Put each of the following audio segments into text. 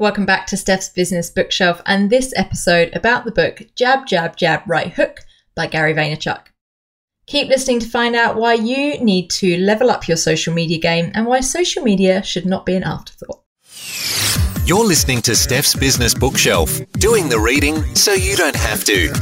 Welcome back to Steph's Business Bookshelf and this episode about the book Jab, Jab, Jab, Right Hook by Gary Vaynerchuk. Keep listening to find out why you need to level up your social media game and why social media should not be an afterthought. You're listening to Steph's Business Bookshelf, doing the reading so you don't have to.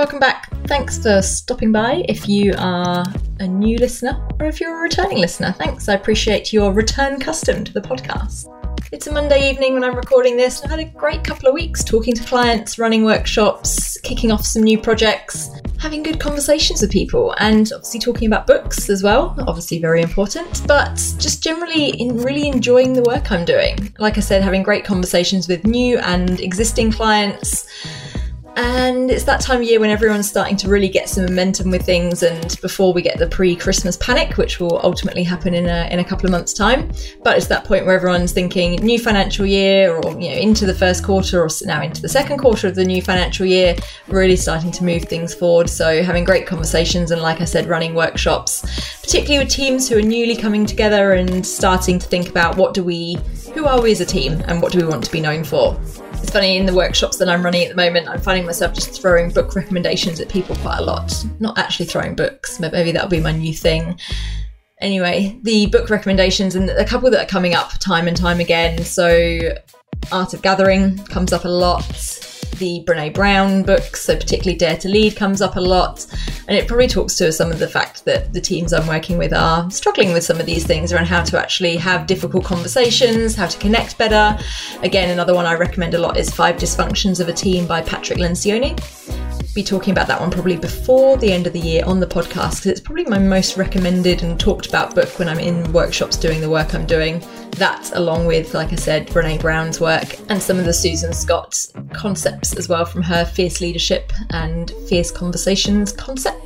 Welcome back. Thanks for stopping by. If you are a new listener or if you're a returning listener, thanks. I appreciate your return custom to the podcast. It's a Monday evening when I'm recording this. I've had a great couple of weeks talking to clients, running workshops, kicking off some new projects, having good conversations with people, and obviously talking about books as well. Obviously, very important, but just generally in really enjoying the work I'm doing. Like I said, having great conversations with new and existing clients and it's that time of year when everyone's starting to really get some momentum with things, and before we get the pre-Christmas panic, which will ultimately happen in a in a couple of months' time. But it's that point where everyone's thinking new financial year, or you know, into the first quarter, or now into the second quarter of the new financial year, really starting to move things forward. So having great conversations, and like I said, running workshops, particularly with teams who are newly coming together and starting to think about what do we, who are we as a team, and what do we want to be known for. It's funny in the workshops that I'm running at the moment, I'm finding myself just throwing book recommendations at people quite a lot. Not actually throwing books, but maybe that'll be my new thing. Anyway, the book recommendations and a couple that are coming up time and time again. So, Art of Gathering comes up a lot the Brene Brown books, so particularly Dare to Lead comes up a lot. And it probably talks to some of the fact that the teams I'm working with are struggling with some of these things around how to actually have difficult conversations, how to connect better. Again, another one I recommend a lot is Five Dysfunctions of a Team by Patrick Lencioni be talking about that one probably before the end of the year on the podcast because it's probably my most recommended and talked about book when I'm in workshops doing the work I'm doing. That, along with, like I said, Brene Brown's work and some of the Susan Scott concepts as well from her Fierce Leadership and Fierce Conversations concepts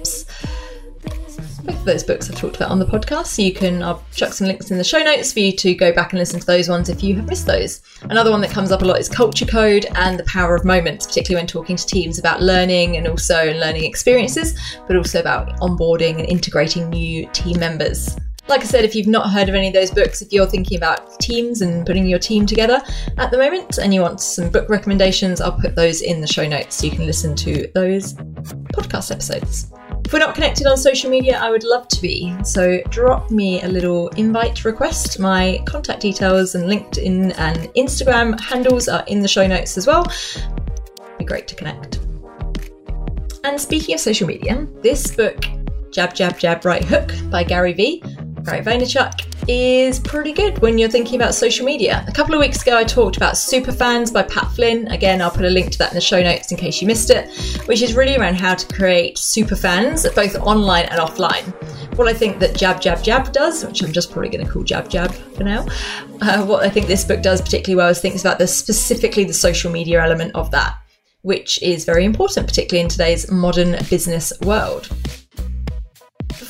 both of those books I've talked about on the podcast. So you can, I'll chuck some links in the show notes for you to go back and listen to those ones if you have missed those. Another one that comes up a lot is Culture Code and The Power of Moments, particularly when talking to teams about learning and also learning experiences, but also about onboarding and integrating new team members. Like I said, if you've not heard of any of those books, if you're thinking about teams and putting your team together at the moment and you want some book recommendations, I'll put those in the show notes so you can listen to those podcast episodes. We're not connected on social media, I would love to be. So drop me a little invite request. My contact details and LinkedIn and Instagram handles are in the show notes as well. It'd be great to connect. And speaking of social media, this book, Jab, Jab, Jab, Right Hook by Gary Vee, Gary Vaynerchuk, is pretty good when you're thinking about social media. A couple of weeks ago, I talked about Superfans by Pat Flynn. Again, I'll put a link to that in the show notes in case you missed it, which is really around how to create superfans both online and offline. What I think that Jab Jab Jab does, which I'm just probably going to call Jab Jab for now, uh, what I think this book does particularly well is thinks about the specifically the social media element of that, which is very important, particularly in today's modern business world.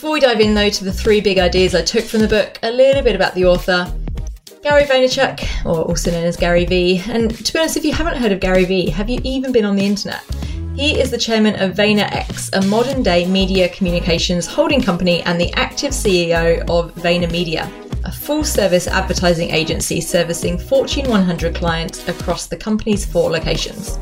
Before we dive in, though, to the three big ideas I took from the book, a little bit about the author. Gary Vaynerchuk, or also known as Gary Vee. And to be honest, if you haven't heard of Gary Vee, have you even been on the internet? He is the chairman of VaynerX, a modern day media communications holding company and the active CEO of VaynerMedia, a full service advertising agency servicing Fortune 100 clients across the company's four locations.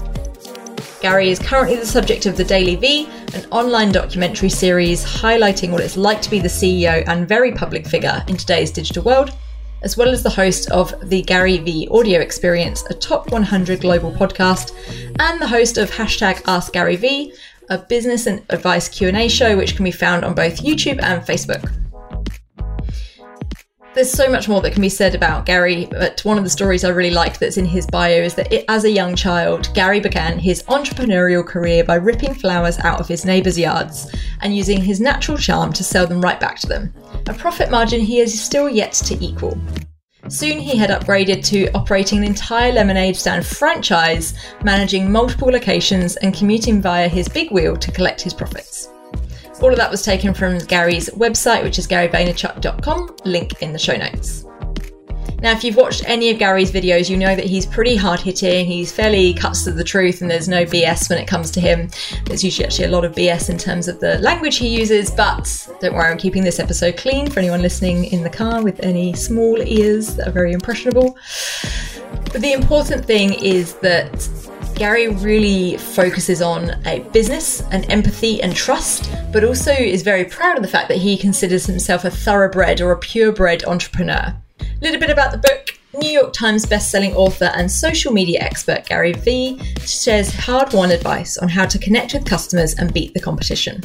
Gary is currently the subject of The DailyVee, an online documentary series highlighting what it's like to be the CEO and very public figure in today's digital world, as well as the host of the Gary Vee Audio Experience, a top 100 global podcast, and the host of hashtag Ask Gary Vee, a business and advice Q&A show which can be found on both YouTube and Facebook. There's so much more that can be said about Gary, but one of the stories I really liked that's in his bio is that it, as a young child, Gary began his entrepreneurial career by ripping flowers out of his neighbours' yards and using his natural charm to sell them right back to them, a profit margin he is still yet to equal. Soon he had upgraded to operating an entire lemonade stand franchise, managing multiple locations and commuting via his big wheel to collect his profits. All of that was taken from Gary's website, which is garyvaynerchuk.com, link in the show notes. Now, if you've watched any of Gary's videos, you know that he's pretty hard hitting. He's fairly cuts to the truth, and there's no BS when it comes to him. There's usually actually a lot of BS in terms of the language he uses, but don't worry, I'm keeping this episode clean for anyone listening in the car with any small ears that are very impressionable. But the important thing is that Gary really focuses on a business and empathy and trust, but also is very proud of the fact that he considers himself a thoroughbred or a purebred entrepreneur. A little bit about the book. New York Times bestselling author and social media expert Gary Vee shares hard won advice on how to connect with customers and beat the competition.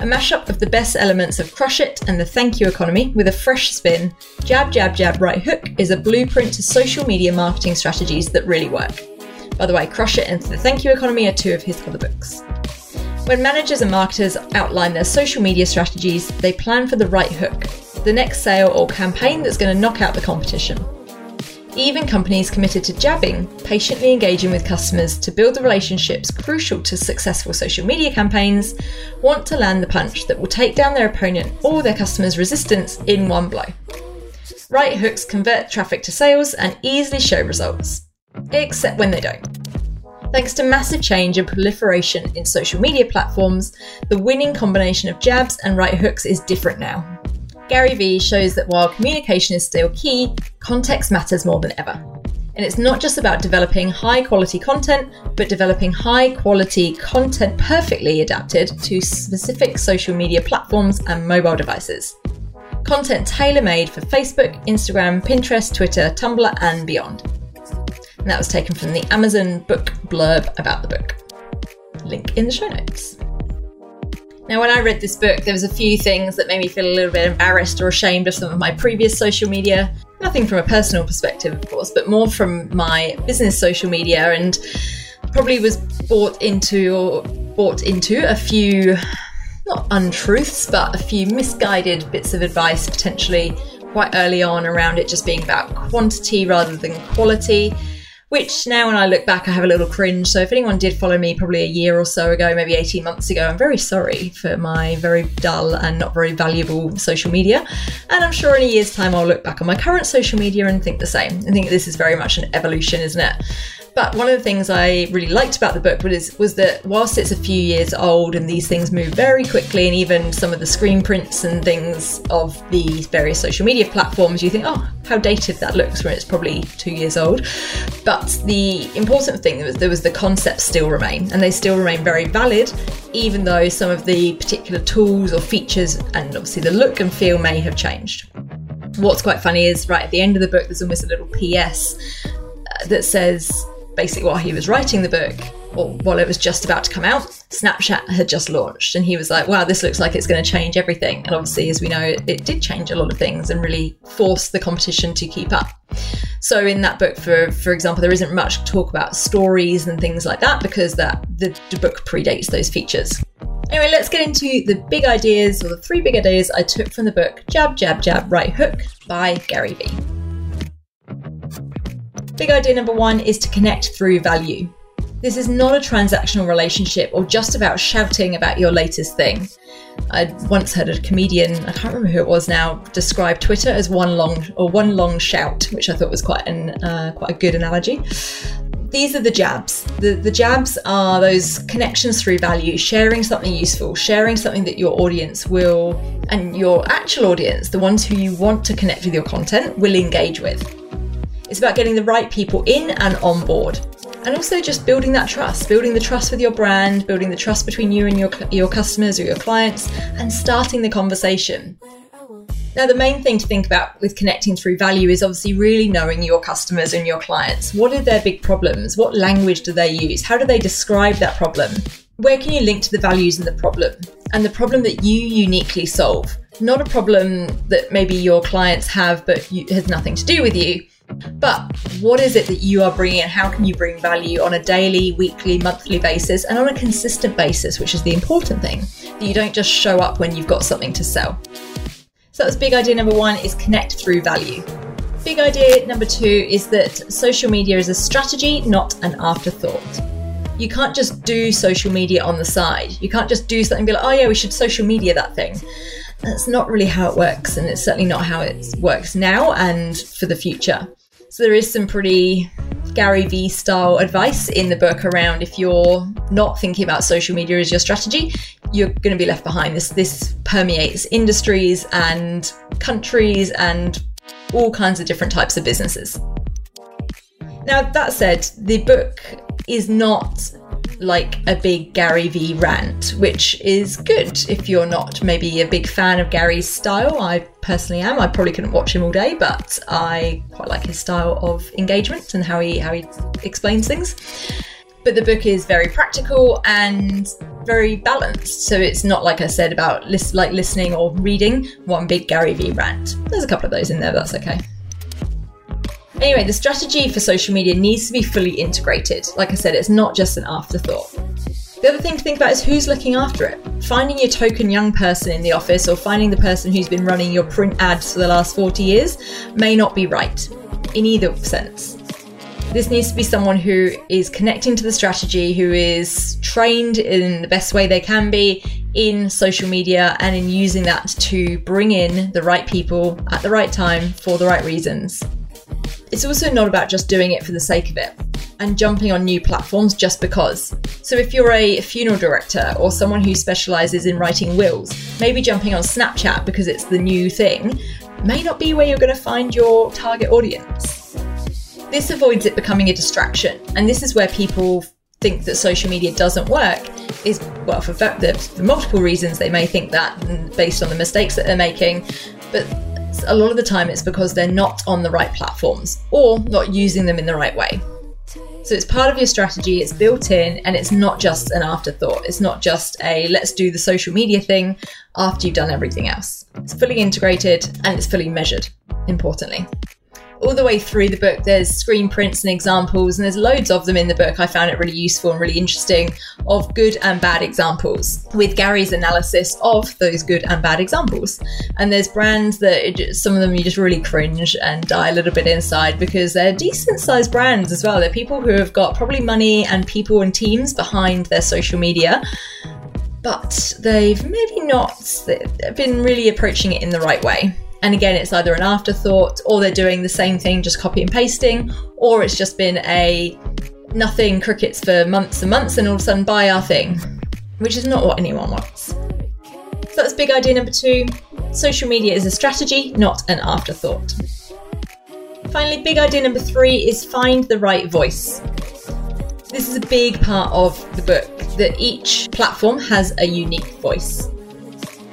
A mashup of the best elements of Crush It and the Thank You economy with a fresh spin, Jab, Jab, Jab, Right Hook is a blueprint to social media marketing strategies that really work. By the way, Crush It and the Thank You economy are two of his other books. When managers and marketers outline their social media strategies, they plan for the right hook, the next sale or campaign that's going to knock out the competition. Even companies committed to jabbing, patiently engaging with customers to build the relationships crucial to successful social media campaigns, want to land the punch that will take down their opponent or their customers' resistance in one blow. Right hooks convert traffic to sales and easily show results, except when they don't. Thanks to massive change and proliferation in social media platforms, the winning combination of jabs and right hooks is different now. Gary Vee shows that while communication is still key, context matters more than ever. And it's not just about developing high quality content, but developing high quality content perfectly adapted to specific social media platforms and mobile devices. Content tailor made for Facebook, Instagram, Pinterest, Twitter, Tumblr, and beyond. And that was taken from the Amazon book blurb about the book. Link in the show notes. Now, when I read this book, there was a few things that made me feel a little bit embarrassed or ashamed of some of my previous social media. Nothing from a personal perspective, of course, but more from my business social media, and probably was bought into or bought into a few not untruths, but a few misguided bits of advice potentially quite early on around it just being about quantity rather than quality which now when I look back, I have a little cringe. So if anyone did follow me probably a year or so ago, maybe 18 months ago, I'm very sorry for my very dull and not very valuable social media. And I'm sure in a year's time, I'll look back on my current social media and think the same. I think this is very much an evolution, isn't it? But one of the things I really liked about the book was, was that whilst it's a few years old and these things move very quickly, and even some of the screen prints and things of the various social media platforms, you think, oh, how dated that looks when it's probably two years old. But the important thing was there was the concepts still remain, and they still remain very valid, even though some of the particular tools or features and obviously the look and feel may have changed. What's quite funny is right at the end of the book, there's almost a little PS uh, that says basically while he was writing the book, or while it was just about to come out, Snapchat had just launched. And he was like, wow, this looks like it's going to change everything. And obviously, as we know, it, it did change a lot of things and really force the competition to keep up. So in that book, for for example, there isn't much talk about stories and things like that because that the, the book predates those features. Anyway, let's get into the big ideas or the three big ideas I took from the book Jab, Jab, Jab, Right Hook by Gary Vee. Big idea number one is to connect through value. This is not a transactional relationship or just about shouting about your latest thing. I once heard a comedian, I can't remember who it was now, describe Twitter as one long or one long shout, which I thought was quite an uh, quite a good analogy. These are the jabs. The, the jabs are those connections through value, sharing something useful, sharing something that your audience will, and your actual audience, the ones who you want to connect with your content, will engage with. It's about getting the right people in and on board. And also just building that trust, building the trust with your brand, building the trust between you and your, your customers or your clients, and starting the conversation. Now, the main thing to think about with connecting through value is obviously really knowing your customers and your clients. What are their big problems? What language do they use? How do they describe that problem? Where can you link to the values and the problem? And the problem that you uniquely solve. Not a problem that maybe your clients have but you, has nothing to do with you, but what is it that you are bringing and how can you bring value on a daily, weekly, monthly basis and on a consistent basis, which is the important thing, that you don't just show up when you've got something to sell. So that's big idea number one is connect through value. Big idea number two is that social media is a strategy, not an afterthought. You can't just do social media on the side. You can't just do something and be like, oh yeah, we should social media that thing That's not really how it works, and it's certainly not how it works now and for the future. So there is some pretty Gary Vee style advice in the book around if you're not thinking about social media as your strategy, you're going to be left behind. This this permeates industries and countries and all kinds of different types of businesses. Now that said, the book is not like a big Gary Vee rant, which is good if you're not maybe a big fan of Gary's style. I personally am. I probably couldn't watch him all day, but I quite like his style of engagement and how he how he explains things. But the book is very practical and very balanced. So it's not like I said about lis- like listening or reading one big Gary Vee rant. There's a couple of those in there, that's okay. Anyway, the strategy for social media needs to be fully integrated. Like I said, it's not just an afterthought. The other thing to think about is who's looking after it. Finding your token young person in the office or finding the person who's been running your print ads for the last 40 years may not be right in either sense. This needs to be someone who is connecting to the strategy, who is trained in the best way they can be in social media and in using that to bring in the right people at the right time for the right reasons. It's also not about just doing it for the sake of it and jumping on new platforms just because. So, if you're a funeral director or someone who specializes in writing wills, maybe jumping on Snapchat because it's the new thing may not be where you're going to find your target audience. This avoids it becoming a distraction, and this is where people think that social media doesn't work is well for, for multiple reasons they may think that mm, based on the mistakes that they're making but a lot of the time it's because they're not on the right platforms or not using them in the right way. So it's part of your strategy, it's built in, and it's not just an afterthought. It's not just a let's do the social media thing after you've done everything else. It's fully integrated and it's fully measured, importantly all the way through the book, there's screen prints and examples, and there's loads of them in the book. I found it really useful and really interesting of good and bad examples with Gary's analysis of those good and bad examples. And there's brands that some of them you just really cringe and die a little bit inside because they're decent sized brands as well. They're people who have got probably money and people and teams behind their social media but they've maybe not been really approaching it in the right way. And again, it's either an afterthought or they're doing the same thing, just copy and pasting, or it's just been a nothing crickets for months and months and all of a sudden buy our thing, which is not what anyone wants. So that's big idea number two. Social media is a strategy, not an afterthought. Finally, big idea number three is find the right voice. This is a big part of the book that each platform has a unique voice.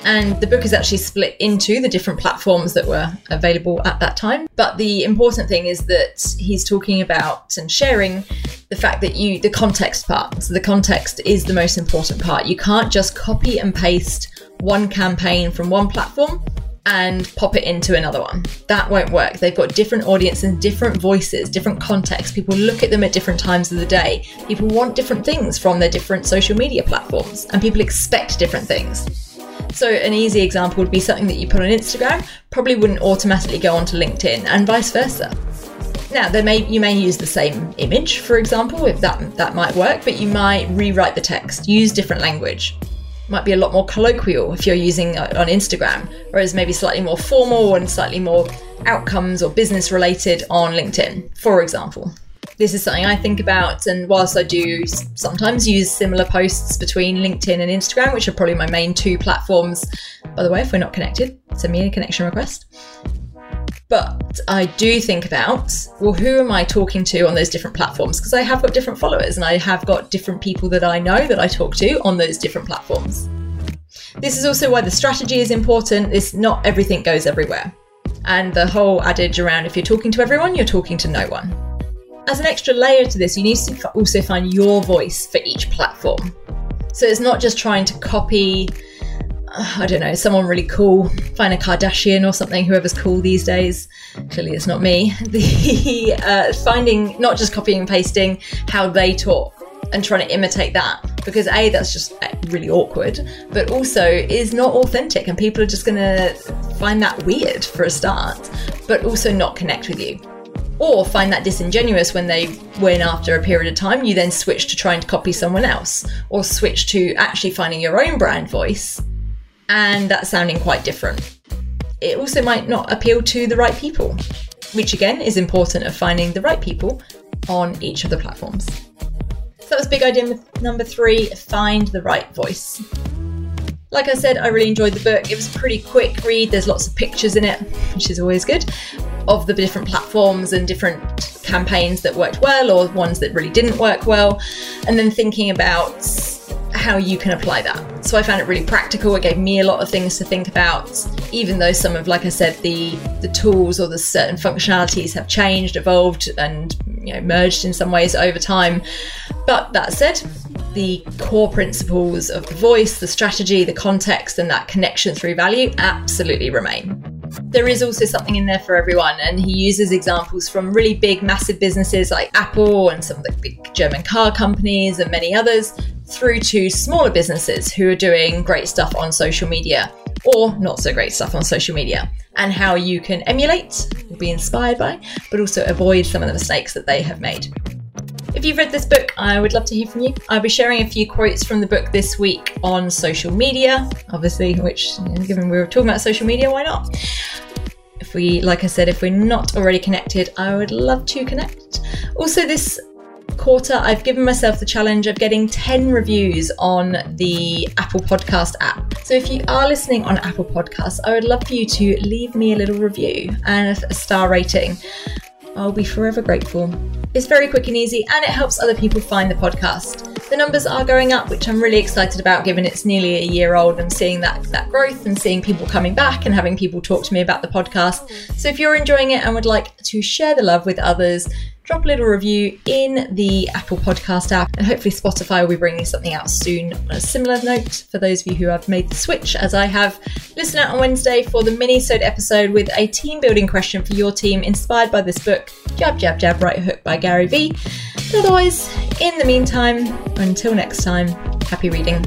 And the book is actually split into the different platforms that were available at that time. But the important thing is that he's talking about and sharing the fact that you, the context part. So the context is the most important part. You can't just copy and paste one campaign from one platform and pop it into another one. That won't work. They've got different audiences, different voices, different contexts. People look at them at different times of the day. People want different things from their different social media platforms, and people expect different things. So, an easy example would be something that you put on Instagram probably wouldn't automatically go onto LinkedIn, and vice versa. Now, there may you may use the same image, for example, if that that might work, but you might rewrite the text, use different language. Might be a lot more colloquial if you're using uh, on Instagram, whereas maybe slightly more formal and slightly more outcomes or business related on LinkedIn, for example this is something I think about. And whilst I do sometimes use similar posts between LinkedIn and Instagram, which are probably my main two platforms, by the way, if we're not connected, send me a connection request. But I do think about, well, who am I talking to on those different platforms? Because I have got different followers and I have got different people that I know that I talk to on those different platforms. This is also why the strategy is important. It's not everything goes everywhere. And the whole adage around if you're talking to everyone, you're talking to no one as an extra layer to this, you need to also find your voice for each platform. So it's not just trying to copy, uh, I don't know, someone really cool, find a Kardashian or something, whoever's cool these days. Clearly, it's not me. The uh, finding, not just copying and pasting how they talk and trying to imitate that because a that's just uh, really awkward but also is not authentic and people are just going to find that weird for a start but also not connect with you or find that disingenuous when they when after a period of time you then switch to trying to copy someone else or switch to actually finding your own brand voice and that's sounding quite different. It also might not appeal to the right people, which again is important of finding the right people on each of the platforms. So that was big idea number three find the right voice. Like I said, I really enjoyed the book. It was a pretty quick read. There's lots of pictures in it, which is always good, of the different platforms and different campaigns that worked well or ones that really didn't work well. And then thinking about how you can apply that. So I found it really practical. It gave me a lot of things to think about, even though some of, like I said, the the tools or the certain functionalities have changed, evolved, and you know merged in some ways over time. But that said, the core principles of the voice, the strategy, the context, and that connection through value absolutely remain. There is also something in there for everyone, and he uses examples from really big, massive businesses like Apple and some of the big German car companies and many others, through to smaller businesses who are doing great stuff on social media or not so great stuff on social media, and how you can emulate or be inspired by, but also avoid some of the mistakes that they have made. If you've read this book, I would love to hear from you. I'll be sharing a few quotes from the book this week on social media, obviously, which, given we were talking about social media, why not? We, like I said, if we're not already connected, I would love to connect. Also, this quarter, I've given myself the challenge of getting 10 reviews on the Apple Podcast app. So if you are listening on Apple Podcasts, I would love for you to leave me a little review and a star rating. I'll be forever grateful. It's very quick and easy, and it helps other people find the podcast. The numbers are going up, which I'm really excited about given it's nearly a year old and seeing that, that growth and seeing people coming back and having people talk to me about the podcast. So if you're enjoying it and would like to share the love with others, drop a little review in the Apple Podcast app, and hopefully Spotify will be bringing something out soon on a similar note for those of you who have made the switch, as I have. Listen out on Wednesday for the mini-sode episode with a team building question for your team inspired by this book, Jab Jab Jab Right Hook by Gary Vee. But otherwise, in the meantime, until next time, happy reading.